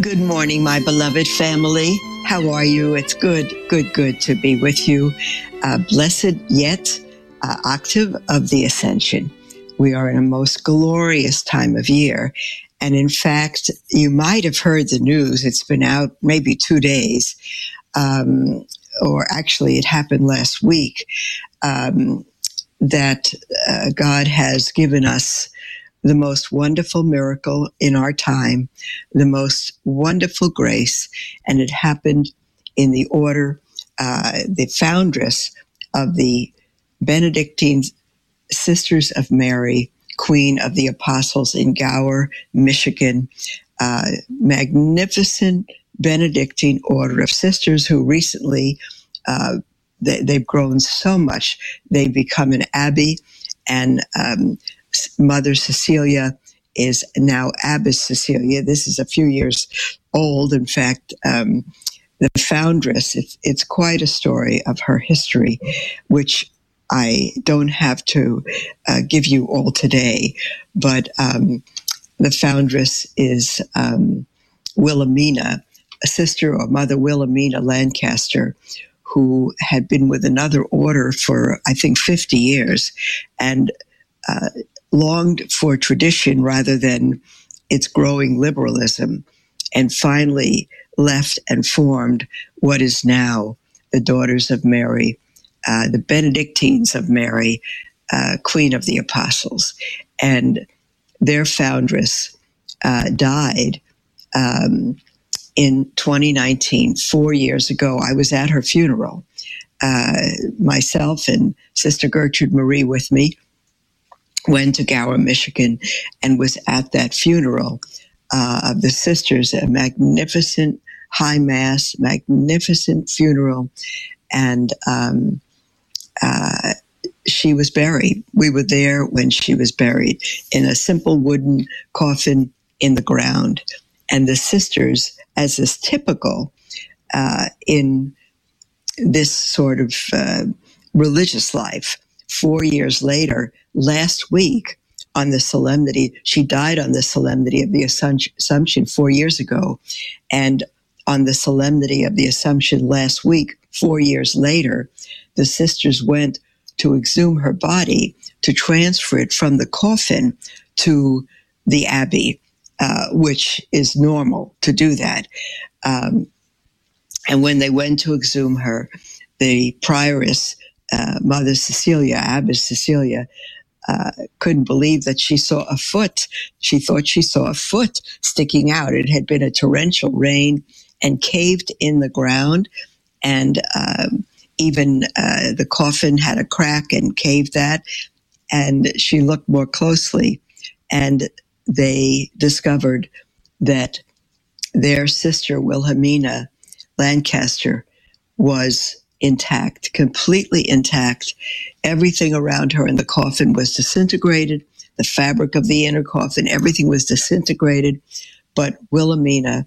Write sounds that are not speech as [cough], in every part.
Good morning, my beloved family. How are you? It's good, good, good to be with you. Uh, blessed yet uh, octave of the Ascension. We are in a most glorious time of year. And in fact, you might have heard the news. It's been out maybe two days. Um, or actually, it happened last week. Um, that uh, God has given us the most wonderful miracle in our time, the most wonderful grace, and it happened in the order, uh, the foundress of the Benedictine Sisters of Mary, Queen of the Apostles in Gower, Michigan. Uh, magnificent Benedictine order of sisters who recently uh, they, have grown so much. They've become an abbey, and um, Mother Cecilia is now Abbess Cecilia. This is a few years old. In fact, um, the foundress, it's, it's quite a story of her history, which I don't have to uh, give you all today. But um, the foundress is um, Wilhelmina, a sister or Mother Wilhelmina Lancaster, who had been with another order for, I think, 50 years. And uh, longed for tradition rather than its growing liberalism, and finally left and formed what is now the Daughters of Mary, uh, the Benedictines of Mary, uh, Queen of the Apostles. And their foundress uh, died um, in 2019, four years ago. I was at her funeral. Uh, myself and Sister Gertrude Marie with me went to Gower, Michigan, and was at that funeral uh, of the sisters, a magnificent high mass, magnificent funeral. And um, uh, she was buried. We were there when she was buried in a simple wooden coffin in the ground. And the sisters, as is typical uh, in this sort of uh, religious life, four years later, last week on the solemnity, she died on the solemnity of the Assumption four years ago. And on the solemnity of the Assumption last week, four years later, the sisters went to exhume her body to transfer it from the coffin to the abbey, uh, which is normal to do that. Um, and when they went to exhume her, the prioress uh, Mother Cecilia, Abbess Cecilia, uh, couldn't believe that she saw a foot. She thought she saw a foot sticking out. It had been a torrential rain and caved in the ground, and um, even uh, the coffin had a crack and caved that. And she looked more closely, and they discovered that their sister Wilhelmina Lancaster was intact, completely intact. Everything around her in the coffin was disintegrated. The fabric of the inner coffin, everything was disintegrated. But Wilhelmina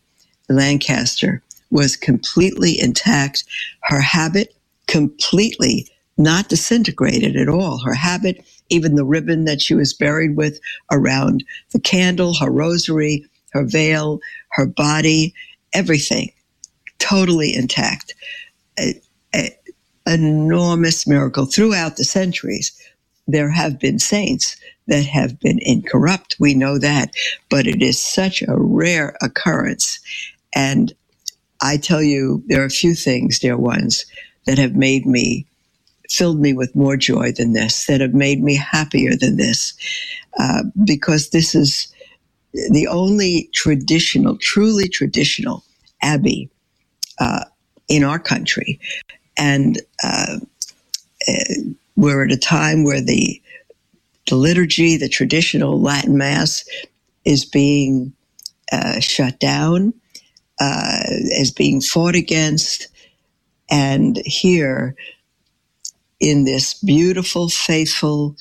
Lancaster was completely intact. Her habit completely not disintegrated at all. Her habit, even the ribbon that she was buried with around the candle, her rosary, her veil, her body, everything totally intact uh, an enormous miracle throughout the centuries. There have been saints that have been incorrupt. We know that, but it is such a rare occurrence. And I tell you, there are a few things, dear ones, that have made me, filled me with more joy than this, that have made me happier than this, uh, because this is the only traditional, truly traditional abbey uh, in our country and uh, uh, we're at a time where the the liturgy, the traditional Latin Mass, is being uh, shut down. uh, is being fought against. And here, in this beautiful, faithful,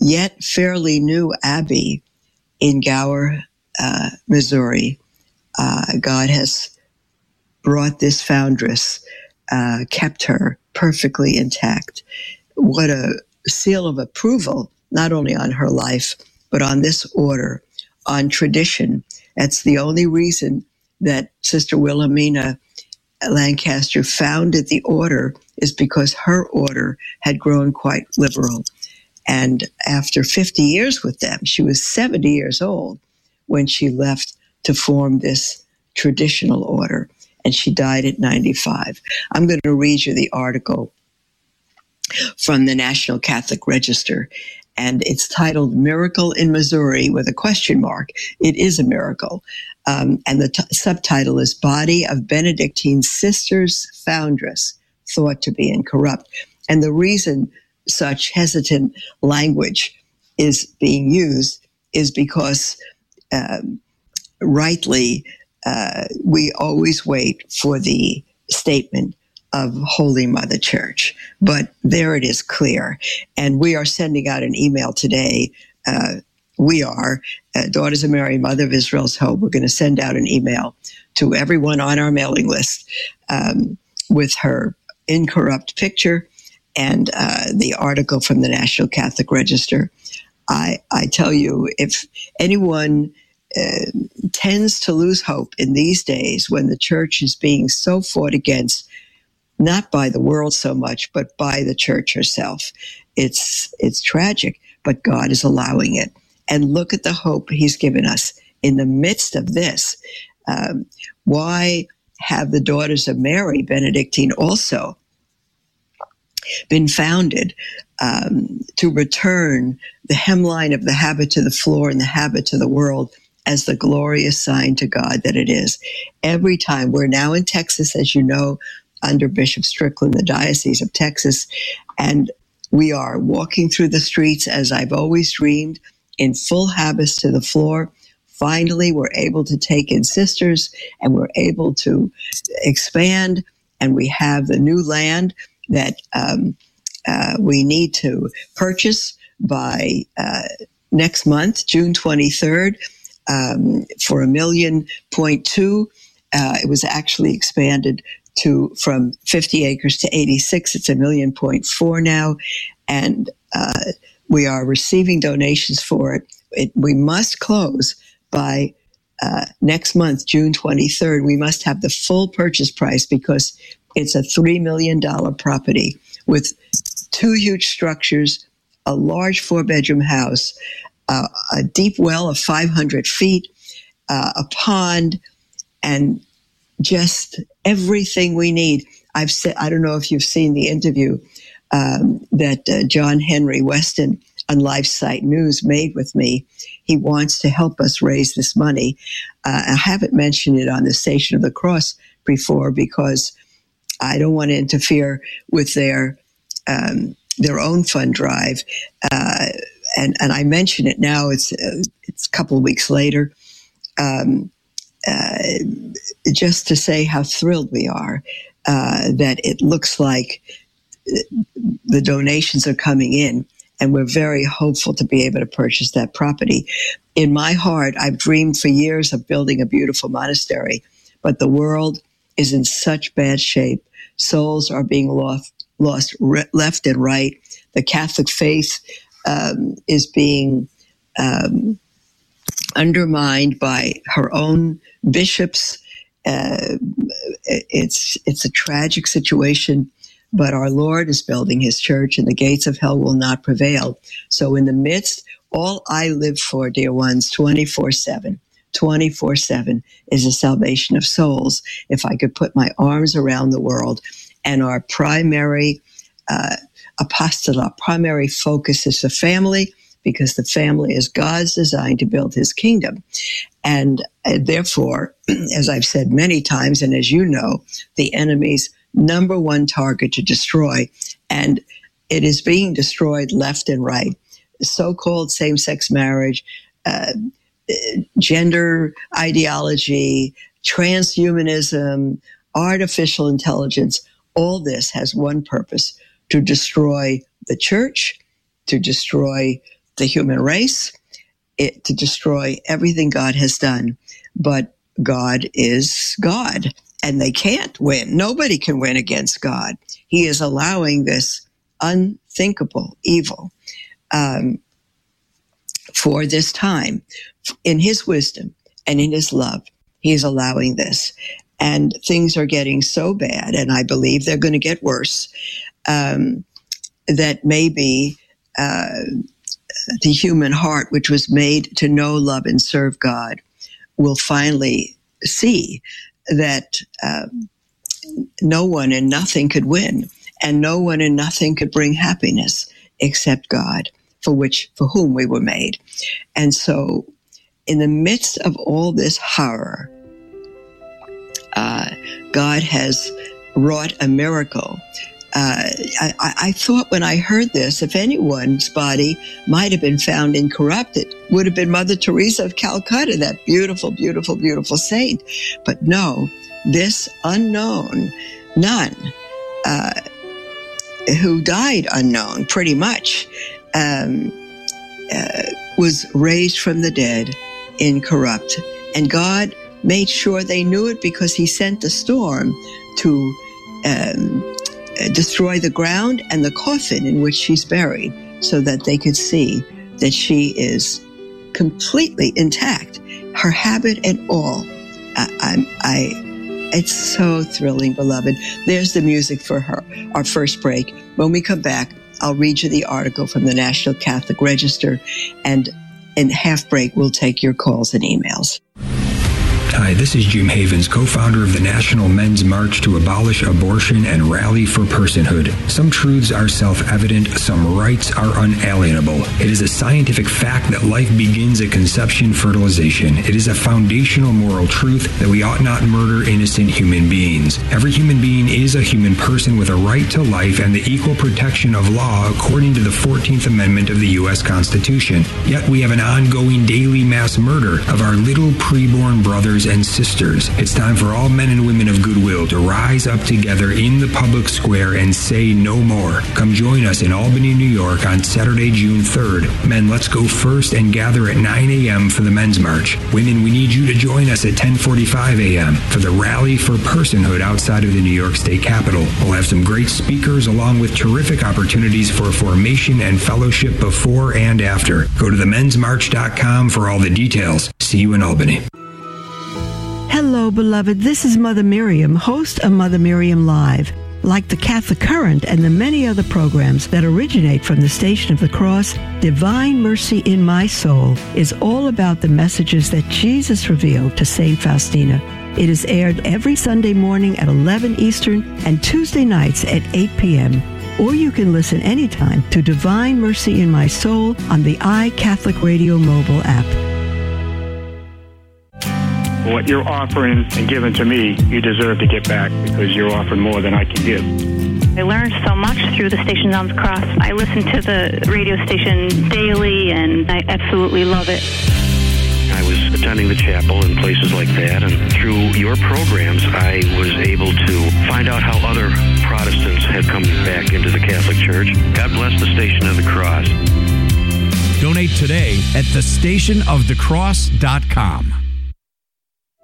yet fairly new abbey in Gower, uh, Missouri, uh, God has brought this foundress, uh, kept her perfectly intact. What a seal of approval, not only on her life, but on this order, on tradition. That's the only reason that Sister Wilhelmina Lancaster founded the order is because her order had grown quite liberal. And after 50 years with them, she was 70 years old when she left to form this traditional order. And she died at 95. I'm going to read you the article from the National Catholic Register. And it's titled Miracle in Missouri with a question mark. It is a miracle. Um, and the t- subtitle is Body of Benedictine Sisters Foundress Thought to be Incorrupt. And the reason such hesitant language is being used is because um, rightly uh, we always wait for the statement of Holy Mother Church. But there it is clear. And we are sending out an email today. Uh, we are, uh, Daughters of Mary, Mother of Israel's Hope. We're going to send out an email to everyone on our mailing list um, with her incorrupt picture and uh, the article from the National Catholic Register. I, I tell you, if anyone uh, tends to lose hope in these days when the church is being so fought against, not by the world so much, but by the church herself. It's, it's tragic, but God is allowing it. And look at the hope he's given us in the midst of this. Um, why have the daughters of Mary, Benedictine, also been founded um, to return the hemline of the habit to the floor and the habit to the world as the glorious sign to God that it is. Every time we're now in Texas, as you know, under Bishop Strickland, the Diocese of Texas, and we are walking through the streets as I've always dreamed in full habits to the floor. Finally, we're able to take in sisters and we're able to expand, and we have the new land that um, uh, we need to purchase by uh, next month, June 23rd, um, for a million point two. Uh, it was actually expanded to from 50 acres to 86. It's a million point four now, and uh, we are receiving donations for it. it we must close by uh, next month, June 23rd. We must have the full purchase price because it's a $3 million property with two huge structures, a large four bedroom house, uh, a deep well of 500 feet, uh, a pond, and just everything we need. I've said, I don't know if you've seen the interview um, that uh, John Henry Weston on LifeSite News made with me. He wants to help us raise this money. Uh, I haven't mentioned it on the Station of the Cross before because I don't want to interfere with their um, their own fund drive. Uh, and and I mention it now. It's uh, it's a couple of weeks later, um, uh, just to say how thrilled we are uh, that it looks like the donations are coming in, and we're very hopeful to be able to purchase that property. In my heart, I've dreamed for years of building a beautiful monastery, but the world is in such bad shape. Souls are being lost, lost re- left and right. The Catholic faith um, is being um, undermined by her own bishops. Uh, it's it's a tragic situation, but our Lord is building His church, and the gates of hell will not prevail. So, in the midst, all I live for, dear ones, twenty four seven. 24 7 is the salvation of souls. If I could put my arms around the world, and our primary uh, apostolate, primary focus is the family, because the family is God's design to build his kingdom. And uh, therefore, [clears throat] as I've said many times, and as you know, the enemy's number one target to destroy, and it is being destroyed left and right. So called same sex marriage, uh, gender ideology, transhumanism, artificial intelligence, all this has one purpose to destroy the church, to destroy the human race, it, to destroy everything God has done. But God is God and they can't win. Nobody can win against God. He is allowing this unthinkable evil um, for this time. In His wisdom and in His love, He is allowing this. And things are getting so bad, and I believe they're going to get worse, um, that maybe uh, the human heart, which was made to know, love, and serve God, will finally see that uh, no one and nothing could win, and no one and nothing could bring happiness except God, for which for whom we were made. And so, in the midst of all this horror, uh, God has wrought a miracle uh, I, I, thought when I heard this, if anyone's body might have been found incorrupted, would have been Mother Teresa of Calcutta, that beautiful, beautiful, beautiful saint. But no, this unknown nun, uh, who died unknown pretty much, um, uh, was raised from the dead incorrupt. And God made sure they knew it because he sent a storm to um, destroy the ground and the coffin in which she's buried so that they could see that she is completely intact, her habit and all. I, I, I, it's so thrilling, beloved. There's the music for her, our first break. When we come back, I'll read you the article from the National Catholic Register, and in half break, we'll take your calls and emails. Hi, this is Jim Havens, co-founder of the National Men's March to Abolish Abortion and Rally for Personhood. Some truths are self-evident, some rights are unalienable. It is a scientific fact that life begins at conception fertilization. It is a foundational moral truth that we ought not murder innocent human beings. Every human being is a human person with a right to life and the equal protection of law according to the 14th Amendment of the U.S. Constitution. Yet we have an ongoing daily mass murder of our little preborn brothers and sisters. It's time for all men and women of goodwill to rise up together in the public square and say no more. Come join us in Albany, New York on Saturday, June 3rd. Men, let's go first and gather at 9 a.m. for the Men's March. Women, we need you to join us at 10:45 a.m. for the Rally for Personhood outside of the New York State Capitol. We'll have some great speakers along with terrific opportunities for formation and fellowship before and after. Go to themensmarch.com for all the details. See you in Albany. Hello, beloved. This is Mother Miriam, host of Mother Miriam Live. Like the Catholic Current and the many other programs that originate from the Station of the Cross, Divine Mercy in My Soul is all about the messages that Jesus revealed to St. Faustina. It is aired every Sunday morning at 11 Eastern and Tuesday nights at 8 p.m. Or you can listen anytime to Divine Mercy in My Soul on the iCatholic Radio mobile app what you're offering and giving to me, you deserve to get back because you're offering more than I can give. I learned so much through the Station on the Cross. I listen to the radio station daily, and I absolutely love it. I was attending the chapel and places like that, and through your programs, I was able to find out how other Protestants had come back into the Catholic Church. God bless the Station of the Cross. Donate today at thestationofthecross.com.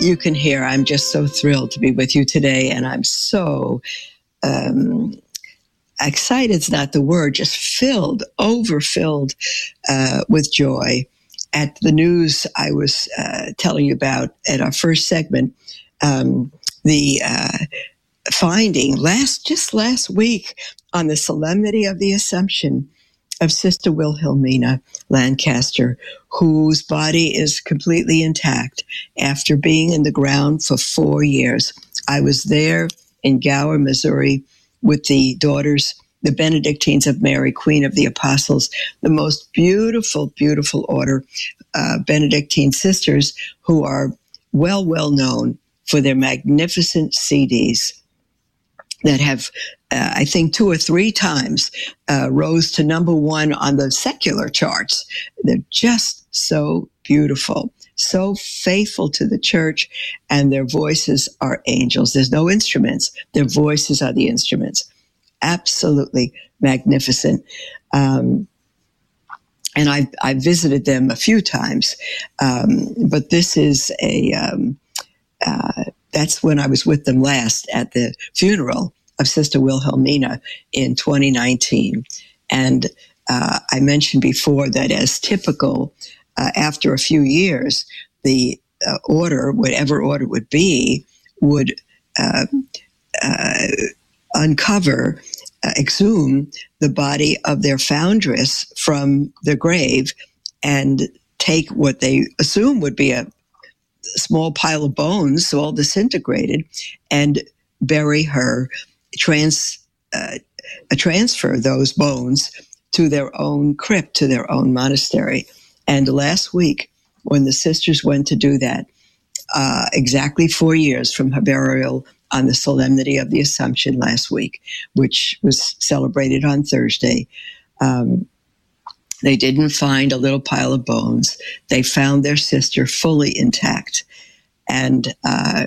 you can hear I'm just so thrilled to be with you today, and I'm so um, excited. It's not the word, just filled, overfilled uh, with joy at the news I was uh, telling you about at our first segment. Um, the uh, finding last just last week on the solemnity of the Assumption of Sister Wilhelmina Lancaster, whose body is completely intact after being in the ground for four years. I was there in Gower, Missouri, with the daughters, the Benedictines of Mary, Queen of the Apostles, the most beautiful, beautiful order, uh, Benedictine sisters who are well, well known for their magnificent CDs that have, uh, I think, two or three times uh, rose to number one on the secular charts. They're just so beautiful, so faithful to the church, and their voices are angels. There's no instruments, their voices are the instruments. Absolutely magnificent. Um, and I, I visited them a few times, um, but this is a um, uh, that's when I was with them last at the funeral of Sister Wilhelmina in 2019. And uh, I mentioned before that, as typical, uh, after a few years, the uh, order, whatever order would be, would uh, uh, uncover, uh, exhume the body of their foundress from the grave and take what they assume would be a small pile of bones, all disintegrated, and bury her, trans, uh, transfer those bones to their own crypt, to their own monastery. And last week, when the sisters went to do that, uh, exactly four years from her burial on the Solemnity of the Assumption last week, which was celebrated on Thursday, um, they didn't find a little pile of bones. They found their sister fully intact. And uh,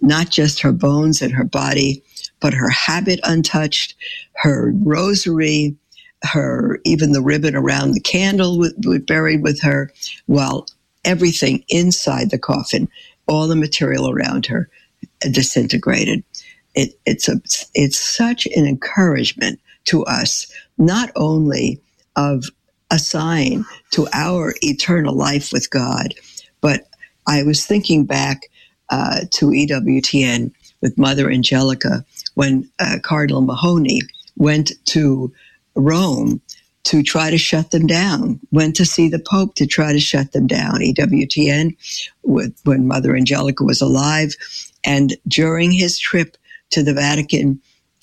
not just her bones and her body, but her habit untouched, her rosary, her even the ribbon around the candle was buried with her, while everything inside the coffin, all the material around her, disintegrated. It, it's a it's such an encouragement to us, not only of a sign to our eternal life with God. But I was thinking back uh, to EWTN with Mother Angelica when uh, Cardinal Mahony went to Rome to try to shut them down, went to see the Pope to try to shut them down. EWTN, with, when Mother Angelica was alive. And during his trip to the Vatican,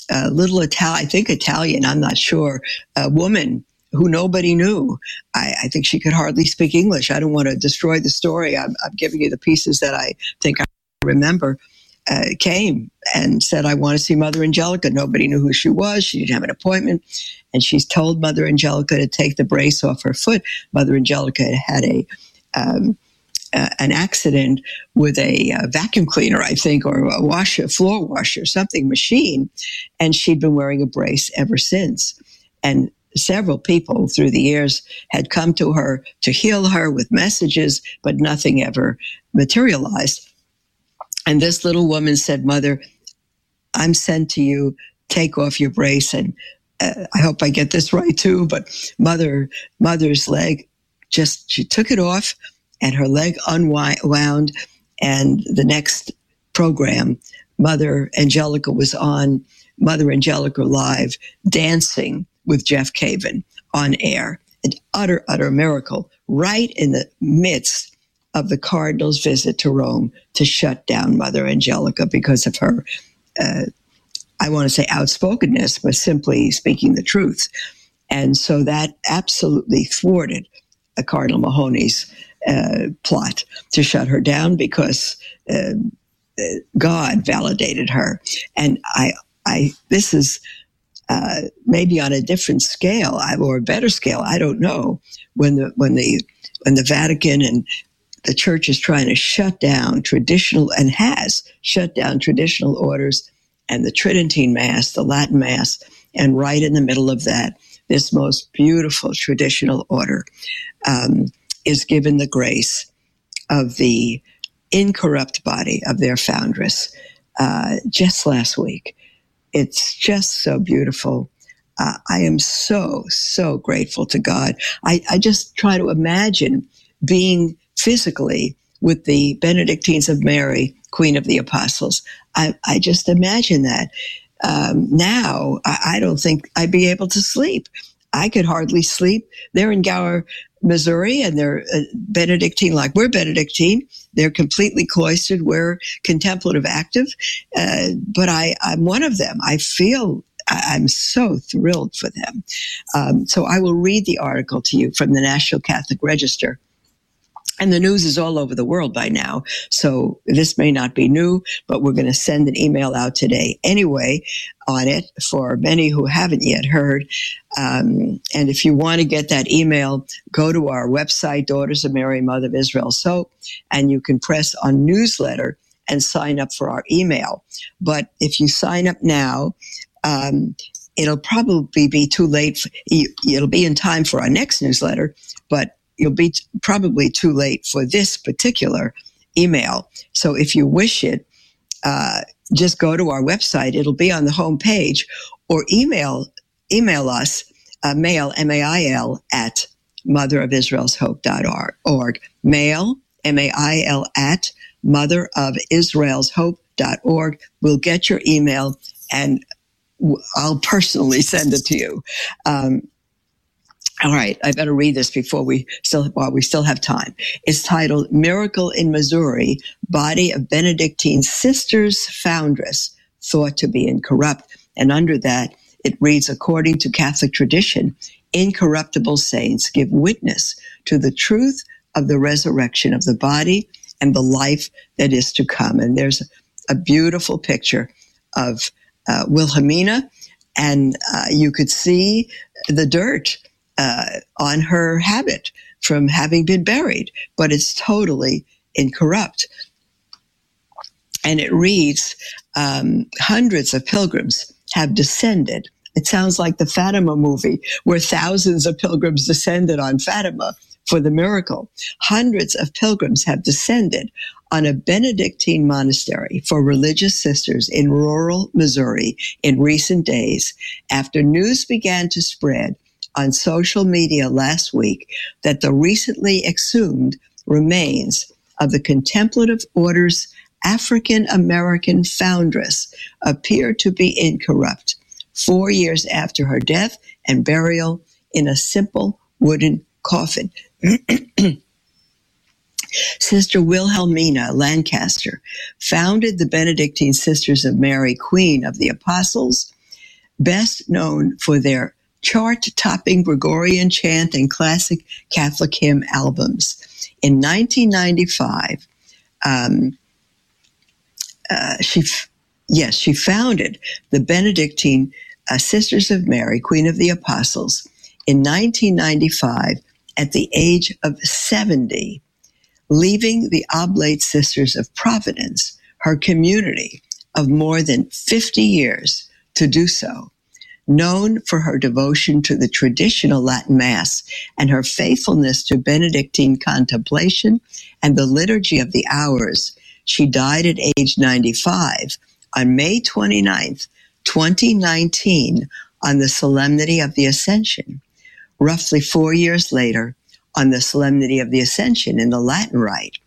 a little Italian, I think Italian, I'm not sure, a woman who nobody knew. I, I, think she could hardly speak English. I don't want to destroy the story. I'm, I'm giving you the pieces that I think I remember. Uh, came and said, I want to see Mother Angelica. Nobody knew who she was. She didn't have an appointment. And she's told Mother Angelica to take the brace off her foot. Mother Angelica had a, um, uh, an accident with a uh, vacuum cleaner, I think, or a washer, floor washer, something machine. And she'd been wearing a brace ever since. And several people through the years had come to her to heal her with messages, but nothing ever materialized. And this little woman said, Mother, I'm sent to you. Take off your brace. And uh, I hope I get this right too. But mother, mother's leg just, she took it off and her leg unwound. And the next program, Mother Angelica was on Mother Angelica Live dancing with Jeff Cavins on air. An utter, utter miracle right in the midst of the Cardinal's visit to Rome to shut down Mother Angelica because of her, uh, I want to say outspokenness, but simply speaking the truth. And so that absolutely thwarted Cardinal Mahony's uh, plot to shut her down because uh, uh God validated her. And I, I, this is uh, maybe on a different scale or a better scale. I don't know when the when the when the Vatican and the church is trying to shut down traditional and has shut down traditional orders and the Tridentine Mass, the Latin Mass, and right in the middle of that, this most beautiful traditional order um, is given the grace of the incorrupt body of their foundress uh, just last week. It's just so beautiful. Uh, I am so, so grateful to God. I, I just try to imagine being physically with the Benedictines of Mary, Queen of the Apostles. I, I just imagine that. Um, now, I, I, don't think I'd be able to sleep. I could hardly sleep. They're in Gower, Missouri, and they're uh, Benedictine, like we're Benedictine. They're completely cloistered. We're contemplative active. Uh, but I, I'm one of them. I feel I'm so thrilled for them. Um, so I will read the article to you from the National Catholic Register. And the news is all over the world by now. So this may not be new, but we're going to send an email out today anyway on it for many who haven't yet heard. Um, and if you want to get that email, go to our website, Daughters of Mary, Mother of Israel's Hope, and you can press on newsletter and sign up for our email. But if you sign up now, um, it'll probably be too late. For, it'll be in time for our next newsletter, but you'll be t- probably too late for this particular email. So if you wish it, uh, just go to our website. It'll be on the home page or email, email us, uh, mail, M-A-I-L at motherofisraelshope.org. Mail, M-A-I-L at motherofisraelshope.org. We'll get your email and I'll personally send it to you. Um, all right, I better read this before we still while we still have time. It's titled "Miracle in Missouri: Body of Benedictine Sisters Foundress Thought to be Incorrupt," and under that it reads, "According to Catholic tradition, incorruptible saints give witness to the truth of the resurrection of the body and the life that is to come." And there's a beautiful picture of uh, Wilhelmina, and uh, you could see the dirt uh, on her habit from having been buried, but it's totally incorrupt. And it reads um, hundreds of pilgrims have descended. It sounds like the Fatima movie, where thousands of pilgrims descended on Fatima for the miracle. Hundreds of pilgrims have descended on a Benedictine monastery for religious sisters in rural Missouri in recent days after news began to spread on social media last week that the recently exhumed remains of the Contemplative Order's African American foundress appear to be incorrupt four years after her death and burial in a simple wooden coffin. [clears throat] Sister Wilhelmina Lancaster founded the Benedictine Sisters of Mary, Queen of the Apostles, best known for their chart topping Gregorian chant and classic Catholic hymn albums. In 1995, um, uh, she, yes, she founded the Benedictine uh, Sisters of Mary, Queen of the Apostles, in 1995 at the age of 70 leaving the Oblate Sisters of Providence, her community of more than 50 years, to do so. Known for her devotion to the traditional Latin Mass and her faithfulness to Benedictine contemplation and the Liturgy of the Hours, she died at age 95 on May 29th, 2019, on the Solemnity of the Ascension. Roughly four years later, on the Solemnity of the Ascension in the Latin Rite,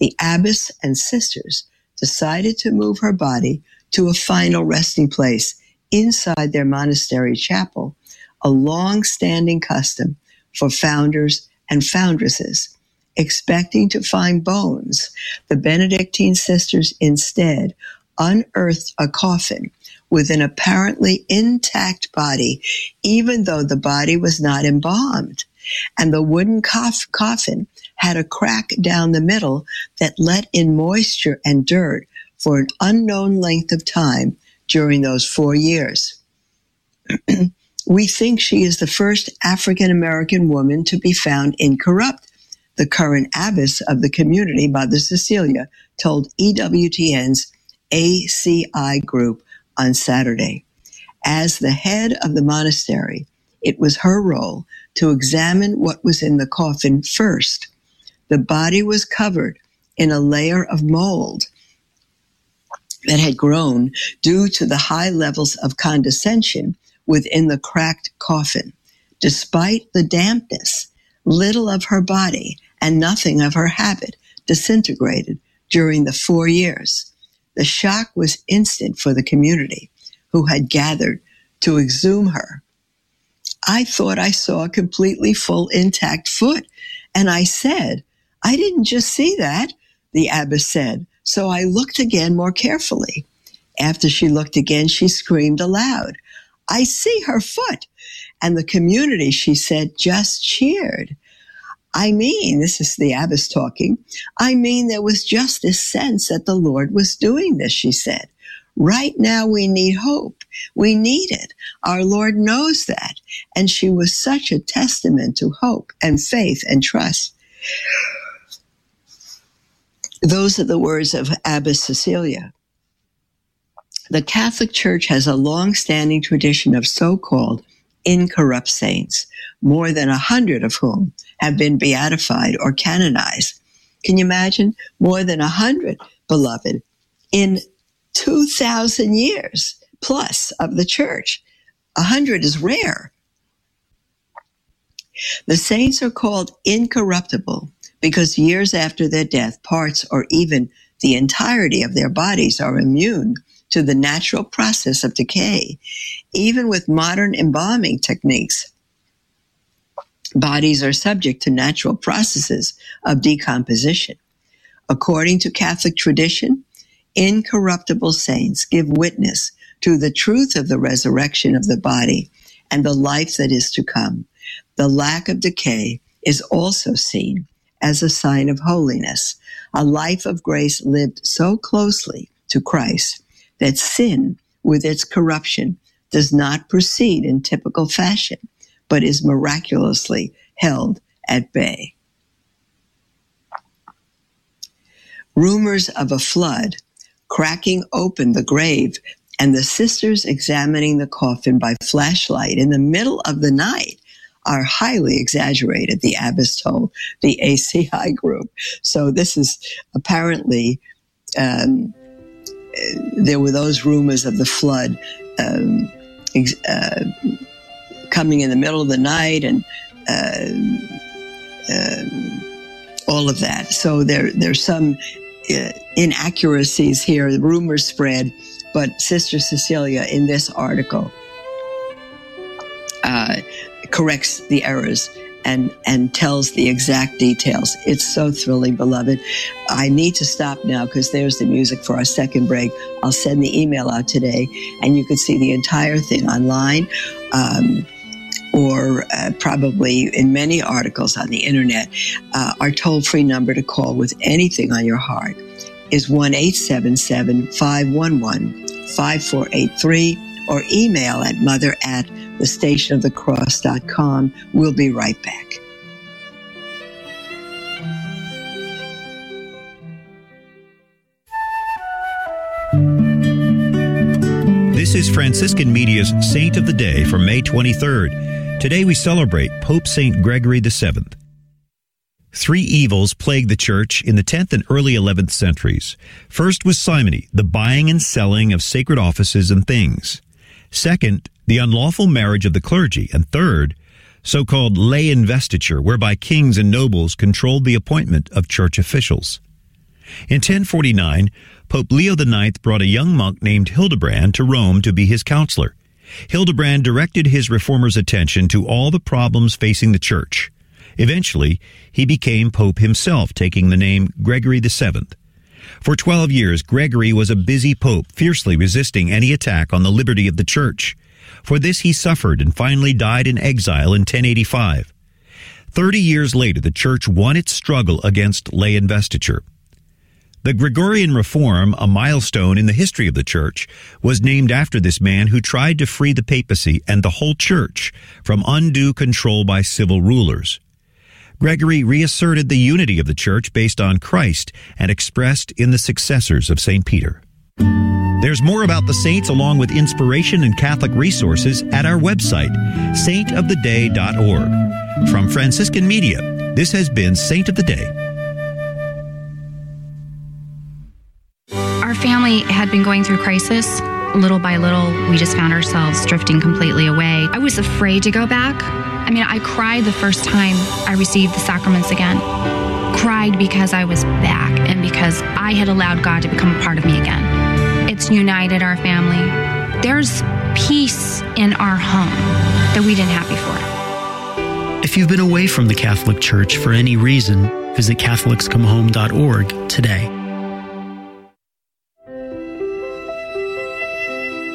the abbess and sisters decided to move her body to a final resting place inside their monastery chapel, a long standing custom for founders and foundresses. Expecting to find bones, the Benedictine sisters instead unearthed a coffin with an apparently intact body, even though the body was not embalmed and the wooden cof- coffin had a crack down the middle that let in moisture and dirt for an unknown length of time during those four years. [clears throat] we think she is the first African American woman to be found incorrupt. The current abbess of the community, Mother Cecilia, told EWTN's ACI group on Saturday. As the head of the monastery, it was her role to examine what was in the coffin first. The body was covered in a layer of mold that had grown due to the high levels of condescension within the cracked coffin. Despite the dampness, little of her body and nothing of her habit disintegrated during the four years. The shock was instant for the community who had gathered to exhume her I thought I saw a completely full intact foot. And I said, I didn't just see that, the abbess said. So I looked again more carefully. After she looked again, she screamed aloud, I see her foot. And the community, she said, just cheered. I mean, this is the abbess talking. I mean, there was just this sense that the Lord was doing this, she said. Right now, we need hope. We need it. Our Lord knows that. And she was such a testament to hope and faith and trust. Those are the words of Abbess Cecilia. The Catholic Church has a long standing tradition of so called incorrupt saints, more than a hundred of whom have been beatified or canonized. Can you imagine? More than a hundred, beloved, in 2,000 years plus of the church. A hundred is rare. The saints are called incorruptible because years after their death, parts or even the entirety of their bodies are immune to the natural process of decay. Even with modern embalming techniques, bodies are subject to natural processes of decomposition. According to Catholic tradition, incorruptible saints give witness to the truth of the resurrection of the body and the life that is to come. The lack of decay is also seen as a sign of holiness, a life of grace lived so closely to Christ that sin, with its corruption, does not proceed in typical fashion, but is miraculously held at bay. Rumors of a flood cracking open the grave and the sisters examining the coffin by flashlight in the middle of the night are highly exaggerated, the abbess told the ACI group. So this is apparently um, there were those rumors of the flood um, uh, coming in the middle of the night and uh, um, all of that. So there, there's some uh, inaccuracies here. Rumors spread, but Sister Cecilia in this article uh, corrects the errors and and tells the exact details. It's so thrilling, beloved. I need to stop now because there's the music for our second break. I'll send the email out today, and you can see the entire thing online. Um, or uh, probably in many articles on the internet, uh, our toll free number to call with anything on your heart is 1 877 511 5483 or email at mother at thestationofthecross.com. We'll be right back. This is Franciscan Media's Saint of the Day for May 23rd. Today we celebrate Pope St. Gregory VII. Three evils plagued the church in the 10th and early 11th centuries. First was simony, the buying and selling of sacred offices and things. Second, the unlawful marriage of the clergy, and third, so-called lay investiture, whereby kings and nobles controlled the appointment of church officials. In 1049, Pope Leo IX brought a young monk named Hildebrand to Rome to be his counselor. Hildebrand directed his reformer's attention to all the problems facing the church. Eventually, he became pope himself, taking the name Gregory VII. For 12 years, Gregory was a busy pope, fiercely resisting any attack on the liberty of the church. For this he suffered and finally died in exile in 1085. Thirty years later, the church won its struggle against lay investiture. The Gregorian Reform, a milestone in the history of the church, was named after this man who tried to free the papacy and the whole church from undue control by civil rulers. Gregory reasserted the unity of the church based on Christ and expressed in the successors of St. Peter. There's more about the saints along with inspiration and Catholic resources at our website, saintoftheday.org. From Franciscan Media, this has been Saint of the Day. Our family had been going through crisis. Little by little, we just found ourselves drifting completely away. I was afraid to go back. I mean, I cried the first time I received the sacraments again. Cried because I was back and because I had allowed God to become a part of me again. It's united our family. There's peace in our home. that we didn't have before. If you've been away from the Catholic Church for any reason, visit CatholicsComeHome.org today.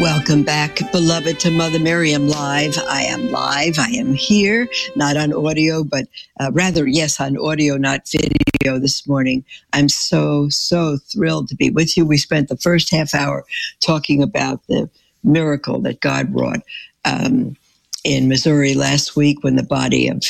Welcome back, beloved, to Mother Miriam Live. I am live. I am here, not on audio, but uh, rather, yes, on audio, not video this morning. I'm so, so thrilled to be with you. We spent the first half hour talking about the miracle that God wrought. Um, in Missouri last week when the body of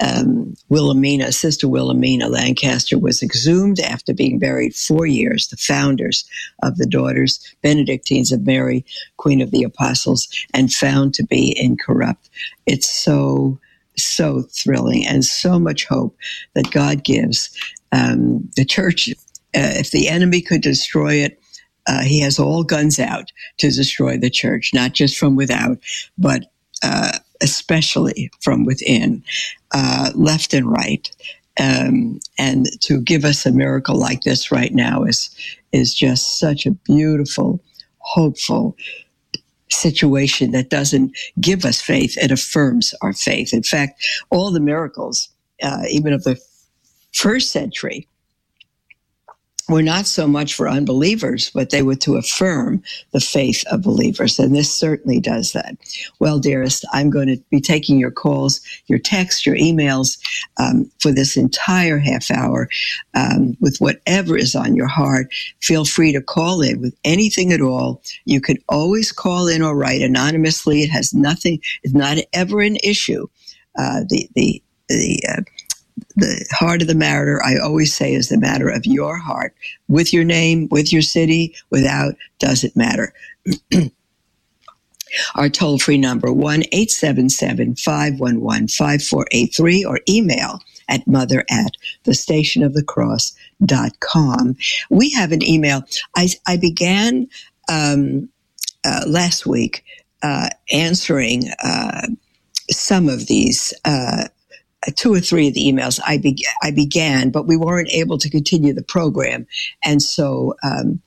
um, Wilhelmina, Sister Wilhelmina Lancaster, was exhumed after being buried four years. The founders of the Daughters Benedictines of Mary, Queen of the Apostles, and found to be incorrupt. It's so, so thrilling and so much hope that God gives. Um, the church, uh, if the enemy could destroy it, uh, he has all guns out to destroy the church, not just from without, but uh, especially from within, uh, left and right. Um, and to give us a miracle like this right now is is just such a beautiful, hopeful situation that doesn't give us faith; it affirms our faith. In fact, all the miracles, uh, even of the first century, were not so much for unbelievers, but they were to affirm the faith of believers. And this certainly does that. Well, dearest, I'm going to be taking your calls, your texts, your emails um, for this entire half hour um, with whatever is on your heart. Feel free to call in with anything at all. You can always call in or write anonymously. It has nothing, it's not ever an issue. Uh, the, the, the, uh, the heart of the matter, I always say, is the matter of your heart. With your name, with your city, without, doesn't matter. [clears throat] Our toll free number, 1 877 511 5483, or email at mother at the station of the. We have an email. I, I began um, uh, last week uh, answering uh, some of these uh, two or three of the emails I, be- I began, but we weren't able to continue the program. And so um,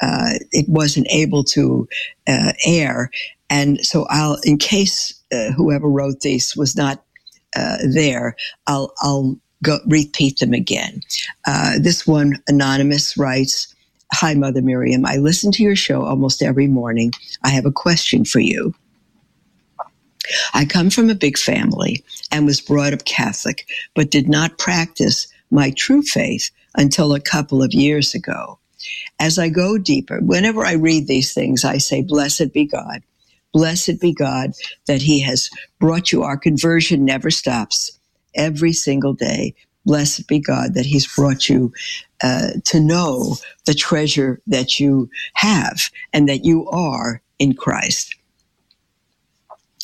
uh, it wasn't able to uh, air. And so I'll, in case uh, whoever wrote these was not uh, there, I'll, I'll go repeat them again. Uh, this one, Anonymous, writes, Hi, Mother Miriam. I listen to your show almost every morning. I have a question for you. I come from a big family and was brought up Catholic, but did not practice my true faith until a couple of years ago. As I go deeper, whenever I read these things, I say, Blessed be God. Blessed be God that He has brought you. Our conversion never stops every single day. Blessed be God that He's brought you uh, to know the treasure that you have and that you are in Christ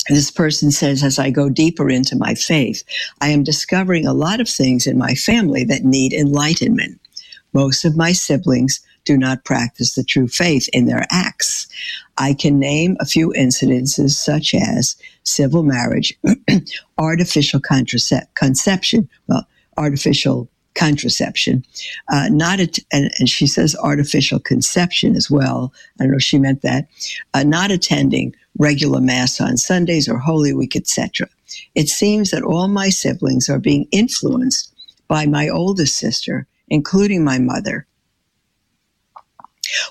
this person says, as I go deeper into my faith, I am discovering a lot of things in my family that need enlightenment. Most of my siblings do not practice the true faith in their acts. I can name a few incidences such as civil marriage, [clears throat] artificial conception, well, artificial contraception, uh, not and, and, she says artificial conception as well. I don't know if she meant that. Uh, not attending regular mass on Sundays or Holy Week, etc. It seems that all my siblings are being influenced by my oldest sister, including my mother.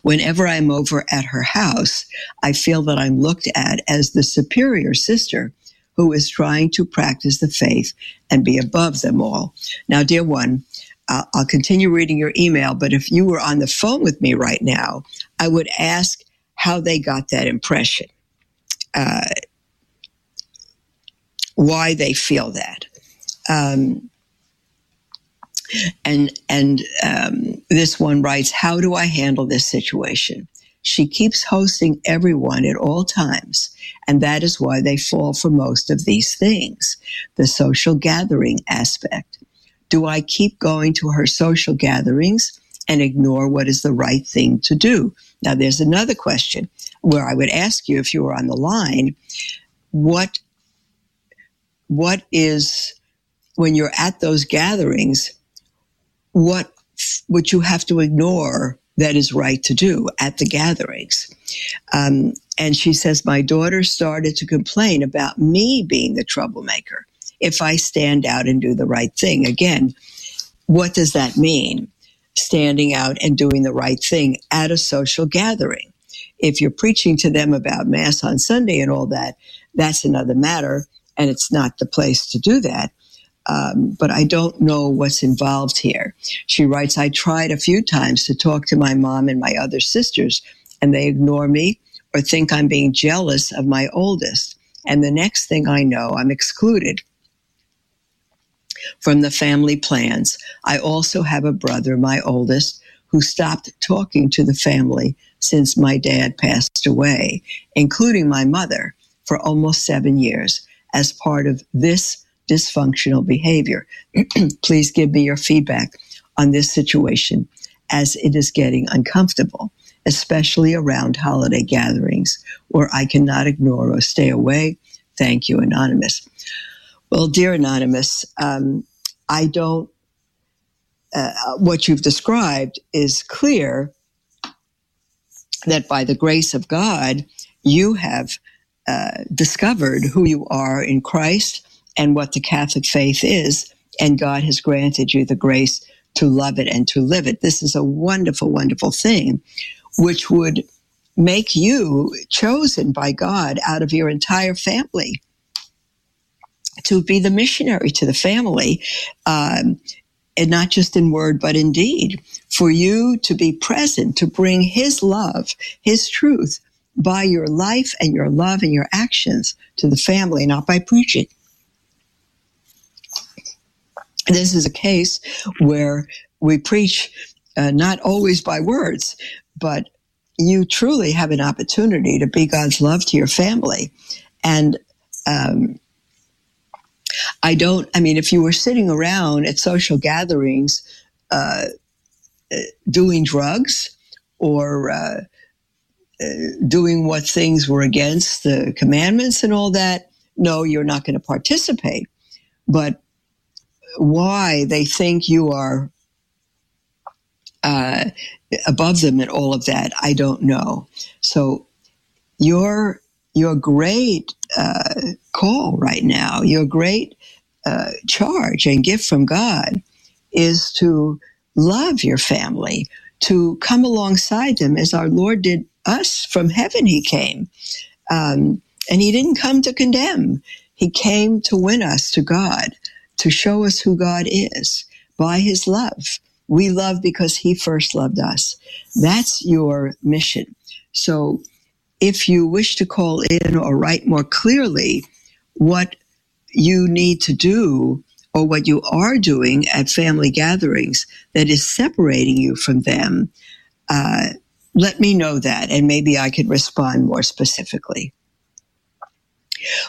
Whenever I'm over at her house, I feel that I'm looked at as the superior sister who is trying to practice the faith and be above them all. Now, dear one, I'll continue reading your email, but if you were on the phone with me right now, I would ask how they got that impression uh, why they feel that. Um, and and um, this one writes, "How do I handle this situation?" She keeps hosting everyone at all times, and that is why they fall for most of these things. The social gathering aspect. Do I keep going to her social gatherings and ignore what is the right thing to do? Now, there's another question where I would ask you if you were on the line, what, what is, when you're at those gatherings, what would you have to ignore that is right to do at the gatherings? Um, and she says, My daughter started to complain about me being the troublemaker if I stand out and do the right thing. Again, what does that mean? Standing out and doing the right thing at a social gathering. If you're preaching to them about Mass on Sunday and all that, that's another matter, and it's not the place to do that. Um, but I don't know what's involved here. She writes, I tried a few times to talk to my mom and my other sisters, and they ignore me or think I'm being jealous of my oldest. And the next thing I know, I'm excluded from the family plans. I also have a brother, my oldest, who stopped talking to the family since my dad passed away, including my mother, for almost seven years as part of this dysfunctional behavior. [clears throat] Please give me your feedback on this situation as it is getting uncomfortable, especially around holiday gatherings where I cannot ignore or stay away. Thank you, Anonymous. Well, dear Anonymous, um, I don't, uh, what you've described is clear that by the grace of God, you have uh, discovered who you are in Christ and what the Catholic faith is, and God has granted you the grace to love it and to live it. This is a wonderful, wonderful thing, which would make you chosen by God out of your entire family to be the missionary to the family. Um, and not just in word, but in deed, for you to be present, to bring His love, His truth by your life and your love and your actions to the family, not by preaching. This is a case where we preach uh, not always by words, but you truly have an opportunity to be God's love to your family. And um, I don't, I mean, if you were sitting around at social gatherings uh, uh, doing drugs or uh, uh, doing what things were against the commandments and all that, no, you're not going to participate. But why they think you are uh, above them and all of that, I don't know. So your your great uh, call right now, your great uh, charge and gift from God is to love your family, to come alongside them as our Lord did us from heaven. He came. Um, and he didn't come to condemn. He came to win us to God, to show us who God is by his love. We love because he first loved us. That's your mission. So if you wish to call in or write more clearly what you need to do or what you are doing at family gatherings that is separating you from them, uh, let me know that and maybe I could respond more specifically.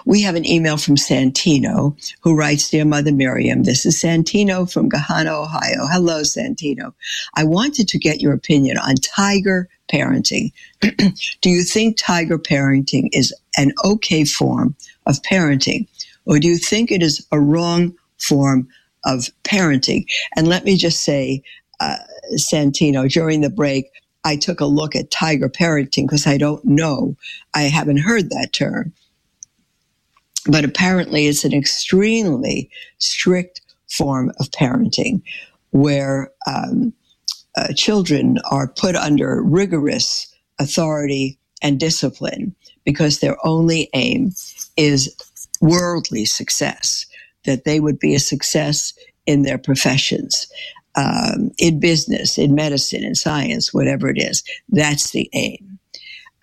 We have an email from Santino who writes, Dear Mother Miriam, this is Santino from Gahanna, Ohio. Hello, Santino. I wanted to get your opinion on tiger parenting. [clears throat] do you think tiger parenting is an okay form of parenting? Or do you think it is a wrong form of parenting? And let me just say, uh, Santino, during the break, I took a look at tiger parenting because I don't know. I haven't heard that term. But apparently, it's an extremely strict form of parenting where um, uh, children are put under rigorous authority and discipline because their only aim is worldly success, that they would be a success in their professions, um, in business, in medicine, in science, whatever it is. That's the aim.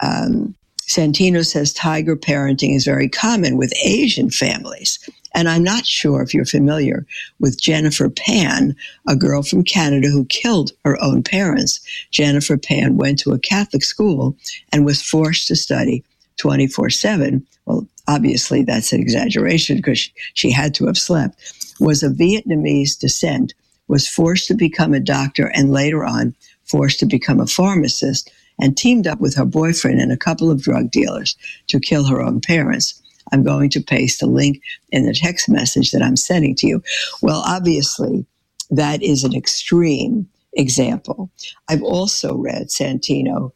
Um, Santino says tiger parenting is very common with Asian families. And I'm not sure if you're familiar with Jennifer Pan, a girl from Canada who killed her own parents. Jennifer Pan went to a Catholic school and was forced to study 24 7. Well, obviously that's an exaggeration because she, she had to have slept. was of Vietnamese descent, was forced to become a doctor and later on forced to become a pharmacist and teamed up with her boyfriend and a couple of drug dealers to kill her own parents. I'm going to paste a link in the text message that I'm sending to you. Well, obviously, that is an extreme example. I've also read Santino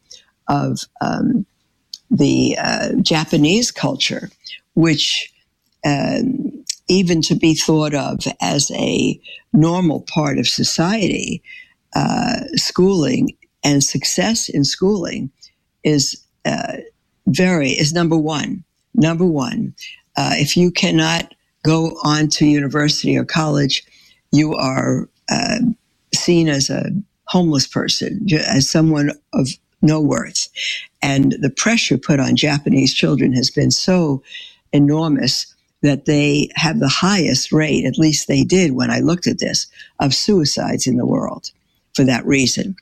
of um, the uh, Japanese culture, which um, even to be thought of as a normal part of society, uh, schooling and success in schooling is uh, very is number one. Number one, uh, if you cannot go on to university or college, you are uh, seen as a homeless person, as someone of no worth. And the pressure put on Japanese children has been so enormous that they have the highest rate, at least they did when I looked at this, of suicides in the world for that reason.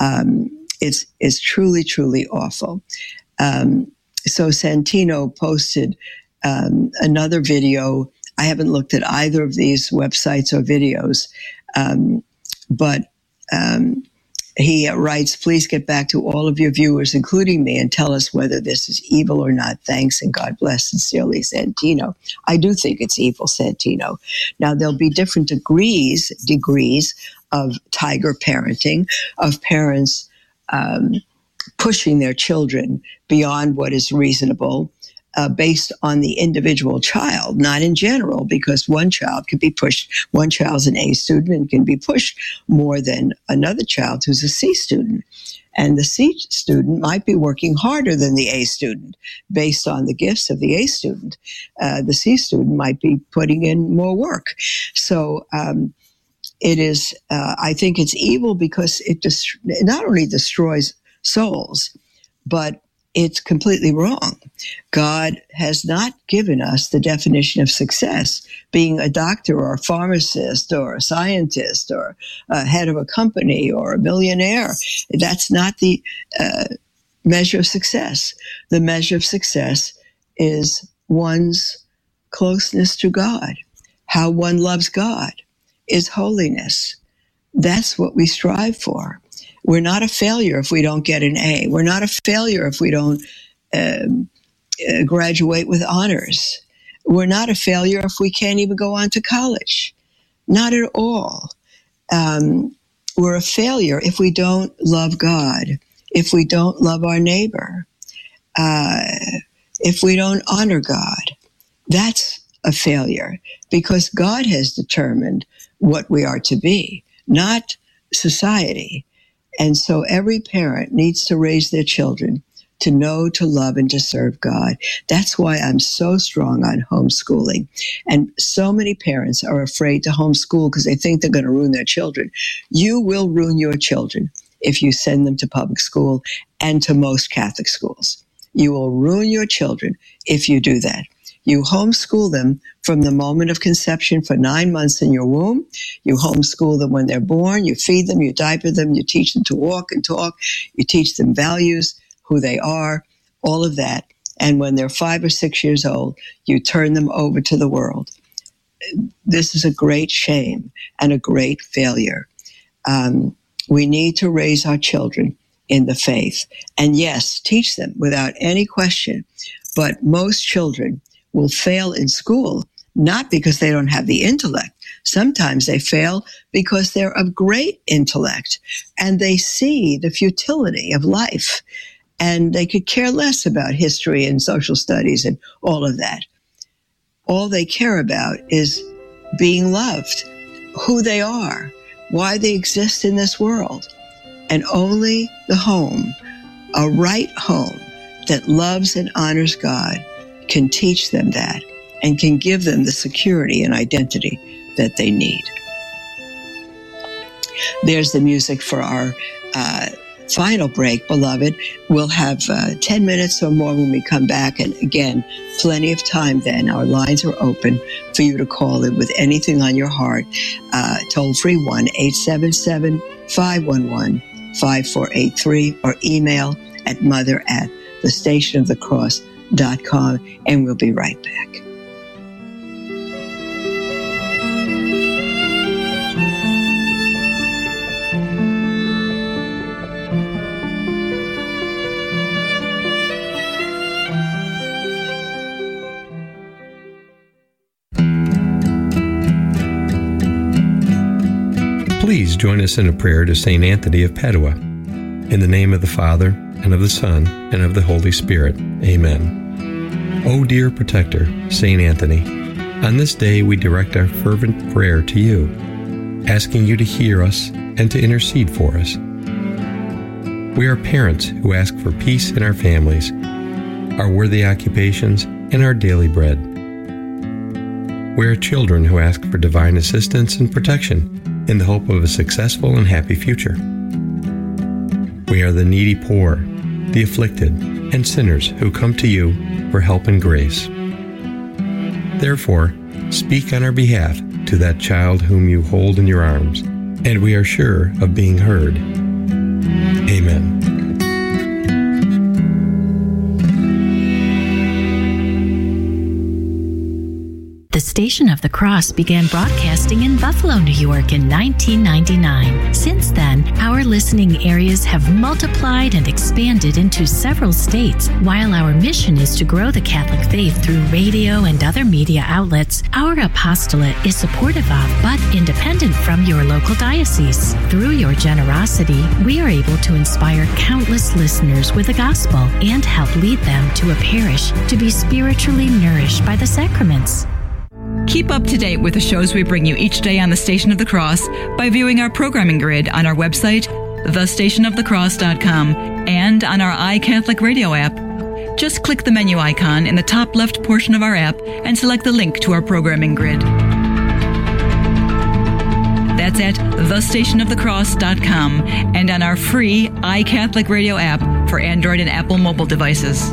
Um, it's, it's truly, truly awful. Um, so Santino posted um, another video. I haven't looked at either of these websites or videos, um, but um, he writes, please get back to all of your viewers, including me, and tell us whether this is evil or not. Thanks and God bless. Sincerely, Santino. I do think it's evil, Santino. Now, there'll be different degrees, degrees of tiger parenting, of parents um, pushing their children beyond what is reasonable uh, based on the individual child, not in general, because one child can be pushed, one child's an A student and can be pushed more than another child who's a C student. And the C student might be working harder than the A student based on the gifts of the A student. Uh, the C student might be putting in more work. So, um, it is, uh, I think it's evil because it dest- not only destroys souls, but it's completely wrong. God has not given us the definition of success, being a doctor or a pharmacist or a scientist or a head of a company or a millionaire. That's not the uh, measure of success. The measure of success is one's closeness to God, how one loves God, is holiness. That's what we strive for. We're not a failure if we don't get an A. We're not a failure if we don't um, uh, graduate with honors. We're not a failure if we can't even go on to college. Not at all. Um, we're a failure if we don't love God, if we don't love our neighbor, uh, if we don't honor God. That's a failure because God has determined what we are to be, not society. And so every parent needs to raise their children to know, to love, and to serve God. That's why I'm so strong on homeschooling. And so many parents are afraid to homeschool because they think they're going to ruin their children. You will ruin your children if you send them to public school and to most Catholic schools. You will ruin your children if you do that. You homeschool them from the moment of conception for nine months in your womb. You homeschool them when they're born. You feed them, you diaper them, you teach them to walk and talk. You teach them values, who they are, all of that. And when they're five or six years old, you turn them over to the world. This is a great shame and a great failure. Um, we need to raise our children in the faith. And yes, teach them without any question. But most children will fail in school, not because they don't have the intellect. Sometimes they fail because they're of great intellect and they see the futility of life and they could care less about history and social studies and all of that. All they care about is being loved, who they are, why they exist in this world. And only the home, a right home that loves and honors God, can teach them that and can give them the security and identity that they need. There's the music for our uh, final break, beloved. We'll have uh, 10 minutes or more when we come back. And again, plenty of time then. Our lines are open for you to call in with anything on your heart. Uh, toll free 1 877 511 5483 or email at mother at the station of the cross com, and we'll be right back. Please join us in a prayer to St. Anthony of Padua. In the name of the Father, and of the Son, and of the Holy Spirit. Amen. O dear protector, St. Anthony, on this day we direct our fervent prayer to you, asking you to hear us and to intercede for us. We are parents who ask for peace in our families, our worthy occupations, and our daily bread. We are children who ask for divine assistance and protection in the hope of a successful and happy future. We are the needy poor, the afflicted, and sinners who come to you for help and grace. Therefore, speak on our behalf to that child whom you hold in your arms, and we are sure of being heard. Amen. Station of the Cross began broadcasting in Buffalo, New York in 1999. Since then, our listening areas have multiplied and expanded into several states. While our mission is to grow the Catholic faith through radio and other media outlets, our apostolate is supportive of but independent from your local diocese. Through your generosity, we are able to inspire countless listeners with the gospel and help lead them to a parish to be spiritually nourished by the sacraments. Keep up to date with the shows we bring you each day on the Station of the Cross by viewing our programming grid on our website, thestationofthecross.com, and on our iCatholic radio app. Just click the menu icon in the top left portion of our app and select the link to our programming grid. That's at thestationofthecross.com and on our free iCatholic radio app for Android and Apple mobile devices.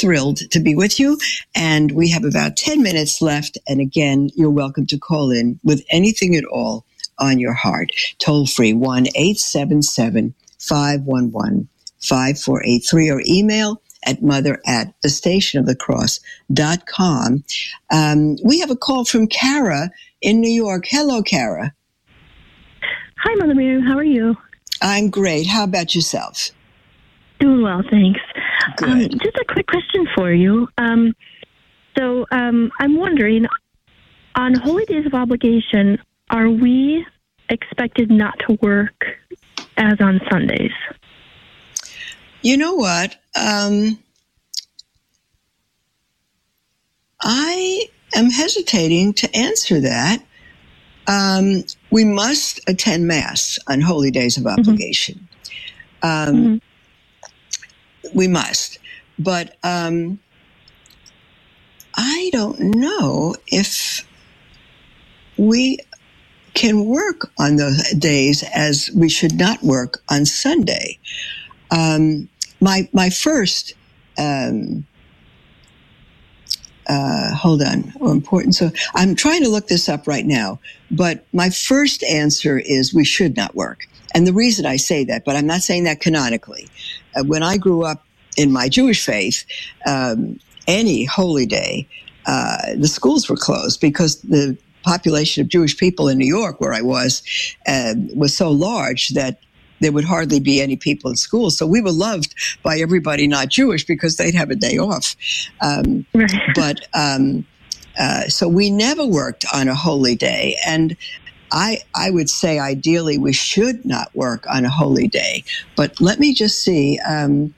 thrilled to be with you. And we have about 10 minutes left. And again, you're welcome to call in with anything at all on your heart. Toll free 1 877 511 5483 or email at mother at the station of the cross.com. Um, we have a call from Kara in New York. Hello, Kara. Hi, Mother Miriam. How are you? I'm great. How about yourself? Doing well, thanks. Um, just a quick question for you. Um, so um, I'm wondering, on holy days of obligation, are we expected not to work as on Sundays? You know what? Um, I am hesitating to answer that. Um, we must attend Mass on holy days of obligation. Mm-hmm. Um, mm-hmm. We must. But um, I don't know if we can work on those days as we should not work on Sunday. Um, my my first um, uh, hold on, or important. So I'm trying to look this up right now, but my first answer is we should not work. And the reason I say that, but I'm not saying that canonically. Uh, when I grew up in my Jewish faith, um, any holy day, uh, the schools were closed because the population of Jewish people in New York, where I was, uh, was so large that there would hardly be any people in school. So we were loved by everybody not Jewish because they'd have a day off. Um, but um, uh, so we never worked on a holy day. And I, I would say ideally we should not work on a holy day. But let me just see. Um,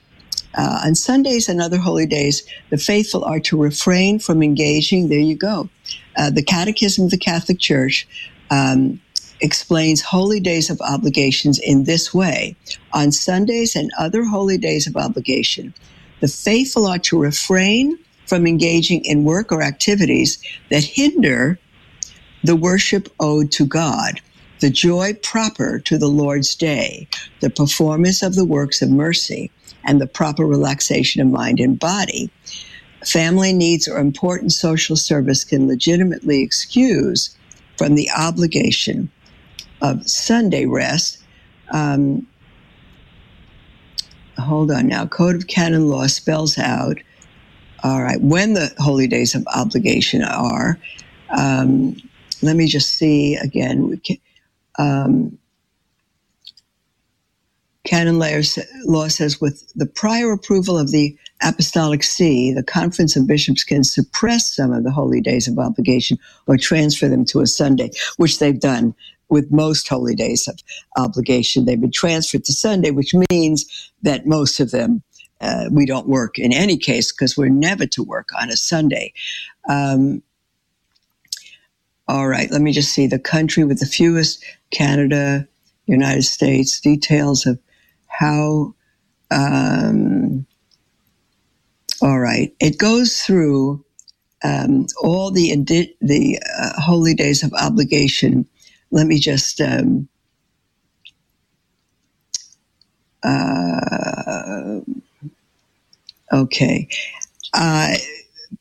uh, on Sundays and other holy days, the faithful are to refrain from engaging. There you go. Uh, the Catechism of the Catholic Church um, explains holy days of obligations in this way. On Sundays and other holy days of obligation, the faithful are to refrain from engaging in work or activities that hinder the worship owed to God, the joy proper to the Lord's day, the performance of the works of mercy, and the proper relaxation of mind and body. family needs or important social service can legitimately excuse from the obligation of Sunday rest. Um, hold on now. Code of Canon Law spells out, all right, when the holy days of obligation are. Um, let me just see again. Um, Canon law says with the prior approval of the Apostolic See, the Conference of Bishops can suppress some of the holy days of obligation or transfer them to a Sunday, which they've done with most holy days of obligation. They've been transferred to Sunday, which means that most of them uh, we don't work in any case because we're never to work on a Sunday. Um, all right, let me just see the country with the fewest Canada, United States, details of how. Um, all right, it goes through um, all the the uh, holy days of obligation. Let me just. Um, uh, okay. Uh,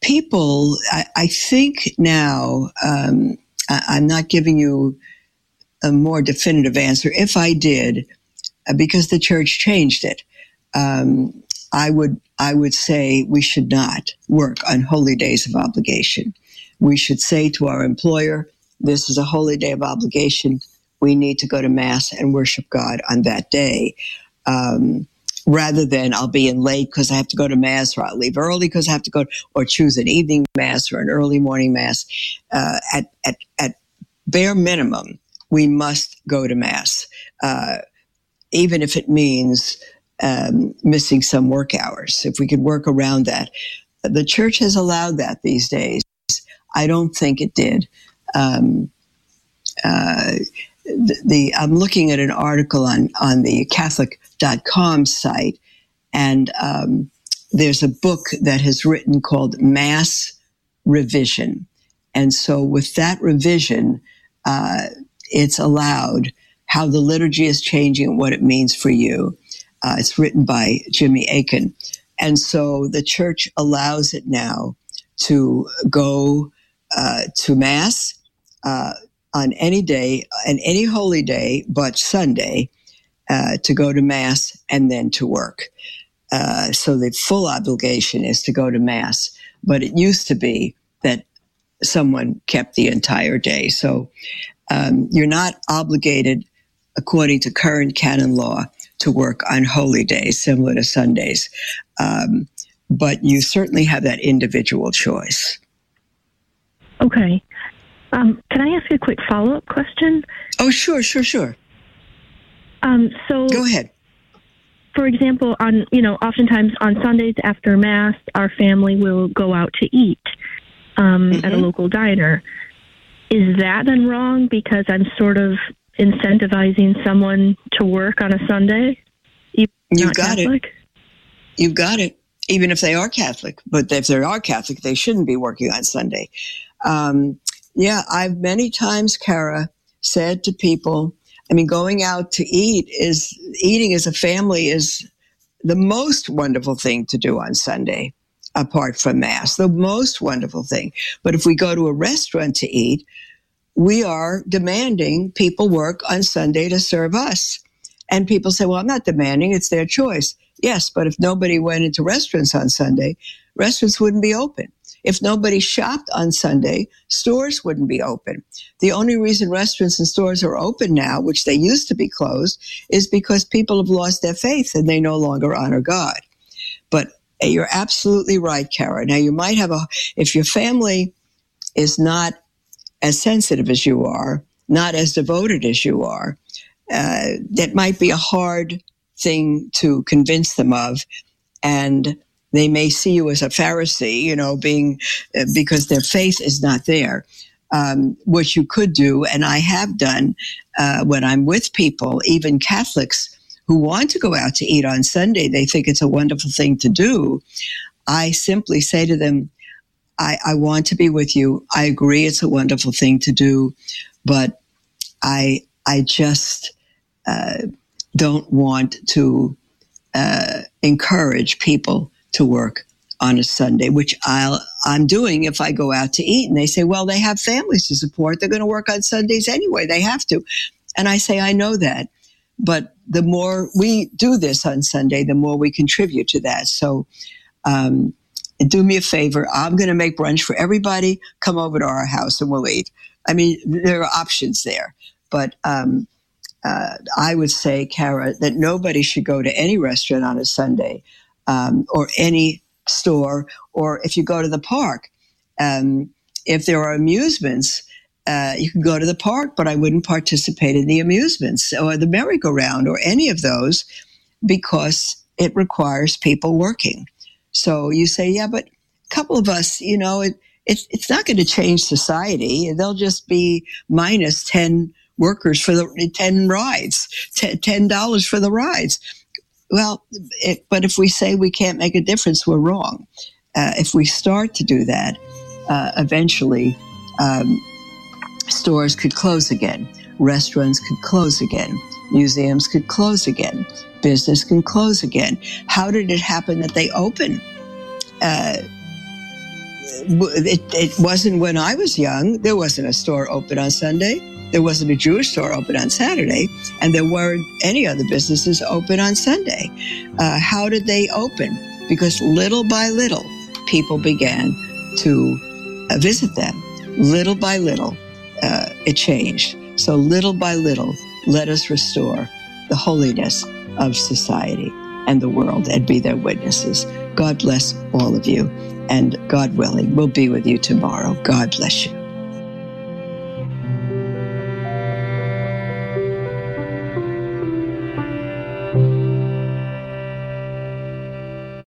people, I, I, think now, um, I, am not giving you a more definitive answer. If I did, uh, because the church changed it, um, I would I would say we should not work on holy days of obligation. We should say to our employer, "This is a holy day of obligation. We need to go to mass and worship God on that day." Um, rather than I'll be in late because I have to go to mass, or I'll leave early because I have to go, or choose an evening mass or an early morning mass. Uh, at at at bare minimum, we must go to mass, uh, even if it means um, missing some work hours. If we could work around that, the church has allowed that these days. I don't think it did. Um, uh, the, the, I'm looking at an article on on the Catholic.com site, and um, there's a book that has written called Mass Revision, and so with that revision, uh, it's allowed how the liturgy is changing and what it means for you. Uh, it's written by Jimmy Akin, and so the church allows it now to go uh, to mass uh, on any day, on any holy day but Sunday, uh, to go to Mass and then to work. Uh, so the full obligation is to go to Mass. But it used to be that someone kept the entire day. So um, you're not obligated, according to current canon law, to work on holy days, similar to Sundays. Um, but you certainly have that individual choice. Okay. Um, can I ask a quick follow up question? Oh, sure, sure, sure. Um, so go ahead. For example, on you know, oftentimes on Sundays after Mass, our family will go out to eat um, mm-hmm. at a mm-hmm. local diner. Is that then wrong because I'm sort of incentivizing someone to work on a Sunday? You've got Catholic? it. You've got it. Even if they are Catholic, but if they are Catholic, they shouldn't be working on Sunday. Um, yeah, I've many times, Kara, said to people, I mean, going out to eat is eating as a family is the most wonderful thing to do on Sunday, apart from Mass, the most wonderful thing. But if we go to a restaurant to eat, we are demanding people work on Sunday to serve us. And people say, well, I'm not demanding, it's their choice. Yes, but if nobody went into restaurants on Sunday, restaurants wouldn't be open. If nobody shopped on Sunday, stores wouldn't be open. The only reason restaurants and stores are open now, which they used to be closed, is because people have lost their faith and they no longer honor God. But eh, you're absolutely right, Kara. Now, you might have a, if your family is not as sensitive as you are, not as devoted as you are, uh, that might be a hard thing to convince them of. And they may see you as a Pharisee, you know, being uh, because their faith is not there. Um, what you could do, and I have done uh, when I'm with people, even Catholics who want to go out to eat on Sunday, they think it's a wonderful thing to do. I simply say to them, I, I want to be with you. I agree it's a wonderful thing to do, but I I just uh, don't want to uh, encourage people to work on a Sunday, which I'll, I'm doing if I go out to eat. And they say, well, they have families to support. They're going to work on Sundays anyway. They have to. And I say, I know that. But the more we do this on Sunday, the more we contribute to that. So, um, do me a favor. I'm going to make brunch for everybody. Come over to our house and we'll eat. I mean, there are options there. But um, uh, I would say, Kara, that nobody should go to any restaurant on a Sunday um, or any store, or if you go to the park. Um, if there are amusements, uh, you can go to the park, but I wouldn't participate in the amusements or the merry-go-round or any of those because it requires people working. So you say, yeah, but a couple of us, you know, it, it's, it's not going to change society. They'll just be minus 10 workers for the 10 rides, $10 for the rides. Well, but if we say we can't make a difference, we're wrong. Uh, if we start to do that, uh, eventually um, stores could close again, restaurants could close again, museums could close again, business can close again. How did it happen that they open? Uh, it, it wasn't when I was young. There wasn't a store open on Sunday. There wasn't a Jewish store open on Saturday, and there weren't any other businesses open on Sunday. Uh, how did they open? Because little by little, people began to uh, visit them. Little by little, uh, it changed. So little by little, let us restore the holiness of society and the world and be their witnesses. God bless all of you. And God willing, we'll be with you tomorrow. God bless you.